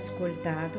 ascoltar